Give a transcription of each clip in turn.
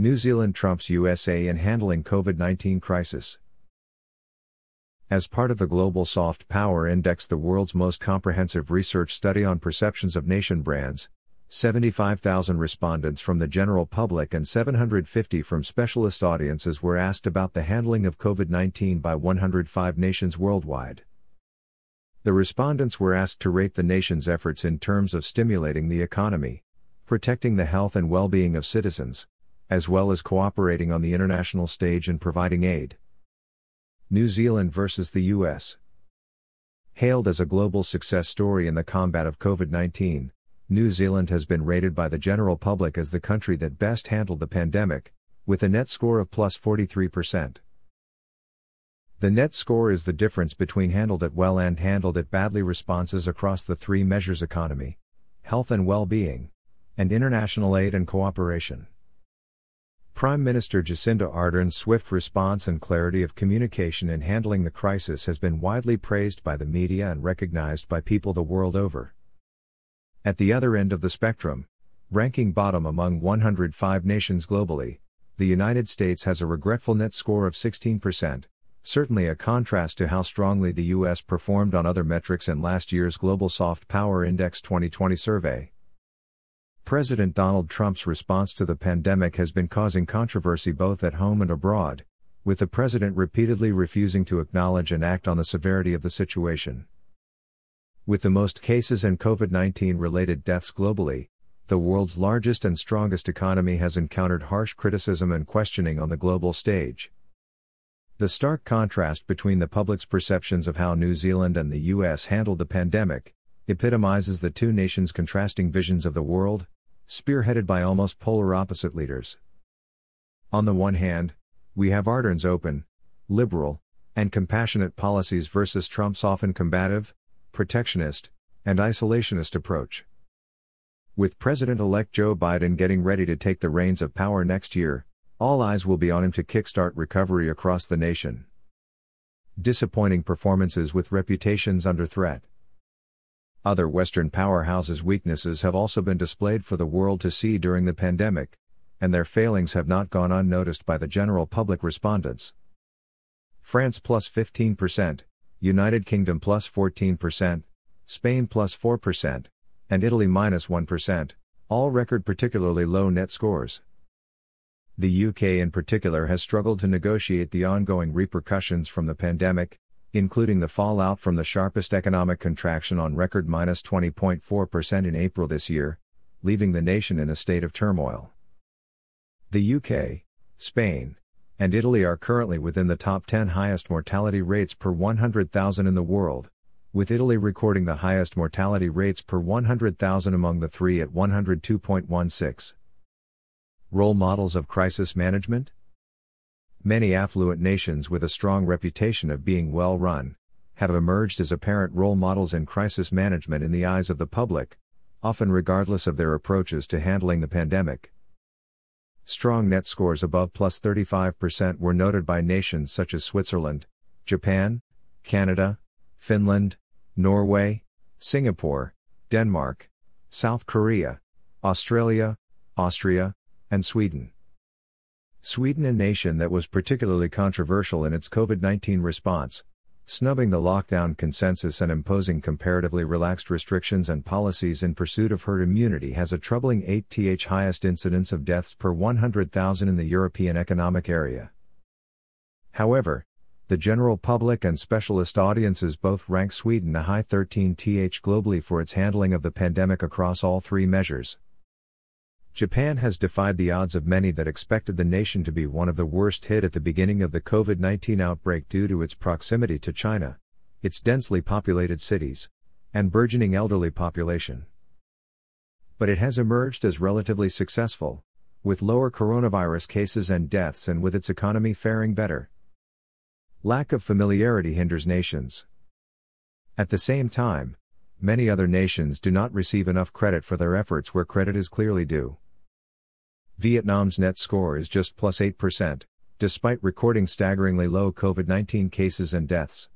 New Zealand trumps USA in handling COVID 19 crisis. As part of the Global Soft Power Index, the world's most comprehensive research study on perceptions of nation brands, 75,000 respondents from the general public and 750 from specialist audiences were asked about the handling of COVID 19 by 105 nations worldwide. The respondents were asked to rate the nation's efforts in terms of stimulating the economy, protecting the health and well being of citizens, as well as cooperating on the international stage and providing aid. New Zealand versus the US. Hailed as a global success story in the combat of COVID 19, New Zealand has been rated by the general public as the country that best handled the pandemic, with a net score of plus 43%. The net score is the difference between handled it well and handled it badly responses across the three measures economy, health and well being, and international aid and cooperation. Prime Minister Jacinda Ardern's swift response and clarity of communication in handling the crisis has been widely praised by the media and recognized by people the world over. At the other end of the spectrum, ranking bottom among 105 nations globally, the United States has a regretful net score of 16%, certainly a contrast to how strongly the U.S. performed on other metrics in last year's Global Soft Power Index 2020 survey. President Donald Trump's response to the pandemic has been causing controversy both at home and abroad, with the president repeatedly refusing to acknowledge and act on the severity of the situation. With the most cases and COVID 19 related deaths globally, the world's largest and strongest economy has encountered harsh criticism and questioning on the global stage. The stark contrast between the public's perceptions of how New Zealand and the US handled the pandemic epitomizes the two nations' contrasting visions of the world, spearheaded by almost polar opposite leaders. On the one hand, we have Ardern's open, liberal, and compassionate policies versus Trump's often combative, protectionist, and isolationist approach. With President elect Joe Biden getting ready to take the reins of power next year, all eyes will be on him to kickstart recovery across the nation. Disappointing performances with reputations under threat. Other Western powerhouses' weaknesses have also been displayed for the world to see during the pandemic, and their failings have not gone unnoticed by the general public respondents. France plus 15%, United Kingdom plus 14%, Spain plus 4%, and Italy minus 1, all record particularly low net scores. The UK in particular has struggled to negotiate the ongoing repercussions from the pandemic, including the fallout from the sharpest economic contraction on record minus 20.4% in April this year, leaving the nation in a state of turmoil. The UK, Spain, and Italy are currently within the top 10 highest mortality rates per 100,000 in the world, with Italy recording the highest mortality rates per 100,000 among the three at 102.16. Role models of crisis management? Many affluent nations with a strong reputation of being well run have emerged as apparent role models in crisis management in the eyes of the public, often regardless of their approaches to handling the pandemic. Strong net scores above plus 35% were noted by nations such as Switzerland, Japan, Canada, Finland, Norway, Singapore, Denmark, South Korea, Australia, Austria, and Sweden. Sweden, a nation that was particularly controversial in its COVID 19 response, snubbing the lockdown consensus and imposing comparatively relaxed restrictions and policies in pursuit of herd immunity, has a troubling 8th highest incidence of deaths per 100,000 in the European Economic Area. However, the general public and specialist audiences both rank Sweden a high 13th globally for its handling of the pandemic across all three measures. Japan has defied the odds of many that expected the nation to be one of the worst hit at the beginning of the COVID 19 outbreak due to its proximity to China, its densely populated cities, and burgeoning elderly population. But it has emerged as relatively successful, with lower coronavirus cases and deaths and with its economy faring better. Lack of familiarity hinders nations. At the same time, many other nations do not receive enough credit for their efforts where credit is clearly due. Vietnam's net score is just plus 8%, despite recording staggeringly low COVID 19 cases and deaths.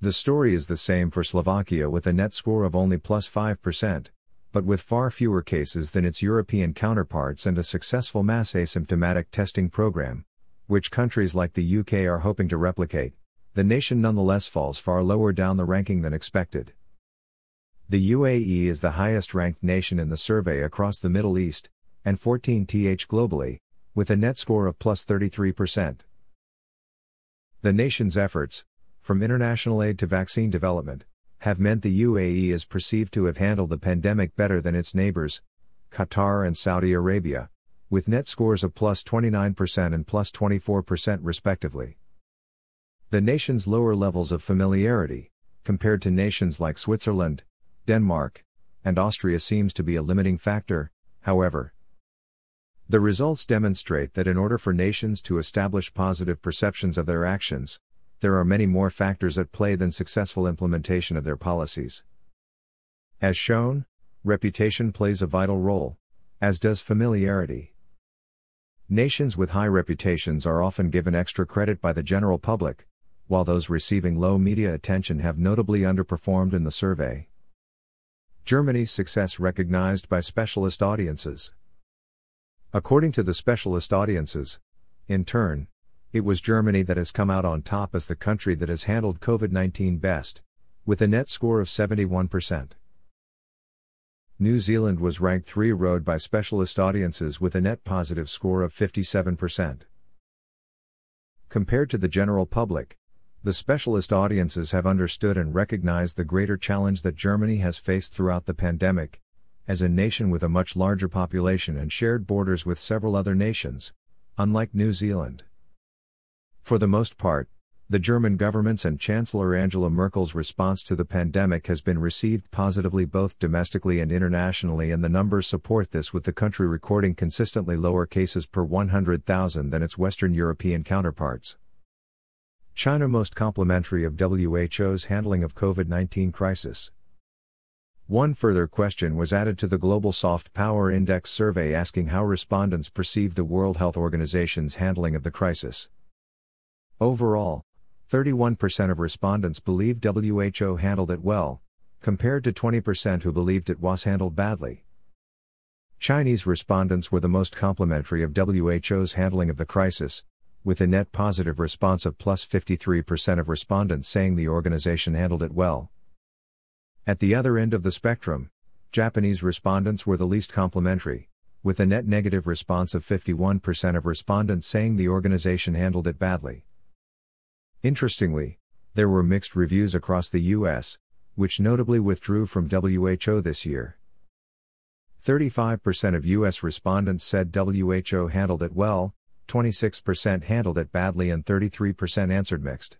The story is the same for Slovakia with a net score of only plus 5%, but with far fewer cases than its European counterparts and a successful mass asymptomatic testing program, which countries like the UK are hoping to replicate, the nation nonetheless falls far lower down the ranking than expected. The UAE is the highest ranked nation in the survey across the Middle East, and 14th globally, with a net score of plus 33%. The nation's efforts, from international aid to vaccine development, have meant the UAE is perceived to have handled the pandemic better than its neighbors, Qatar and Saudi Arabia, with net scores of plus 29% and plus 24% respectively. The nation's lower levels of familiarity, compared to nations like Switzerland, Denmark, and Austria seems to be a limiting factor, however. The results demonstrate that in order for nations to establish positive perceptions of their actions, there are many more factors at play than successful implementation of their policies. As shown, reputation plays a vital role, as does familiarity. Nations with high reputations are often given extra credit by the general public, while those receiving low media attention have notably underperformed in the survey. Germany's success recognized by specialist audiences. According to the specialist audiences, in turn, it was Germany that has come out on top as the country that has handled COVID 19 best, with a net score of 71%. New Zealand was ranked 3 road by specialist audiences with a net positive score of 57%. Compared to the general public, the specialist audiences have understood and recognized the greater challenge that Germany has faced throughout the pandemic, as a nation with a much larger population and shared borders with several other nations, unlike New Zealand. For the most part, the German government's and Chancellor Angela Merkel's response to the pandemic has been received positively both domestically and internationally, and the numbers support this, with the country recording consistently lower cases per 100,000 than its Western European counterparts. China most complimentary of WHO's handling of COVID 19 crisis. One further question was added to the Global Soft Power Index survey asking how respondents perceive the World Health Organization's handling of the crisis. Overall, 31% of respondents believed WHO handled it well, compared to 20% who believed it was handled badly. Chinese respondents were the most complimentary of WHO's handling of the crisis, with a net positive response of plus 53% of respondents saying the organization handled it well. At the other end of the spectrum, Japanese respondents were the least complimentary, with a net negative response of 51% of respondents saying the organization handled it badly. Interestingly, there were mixed reviews across the US, which notably withdrew from WHO this year. 35% of US respondents said WHO handled it well, 26% handled it badly, and 33% answered mixed.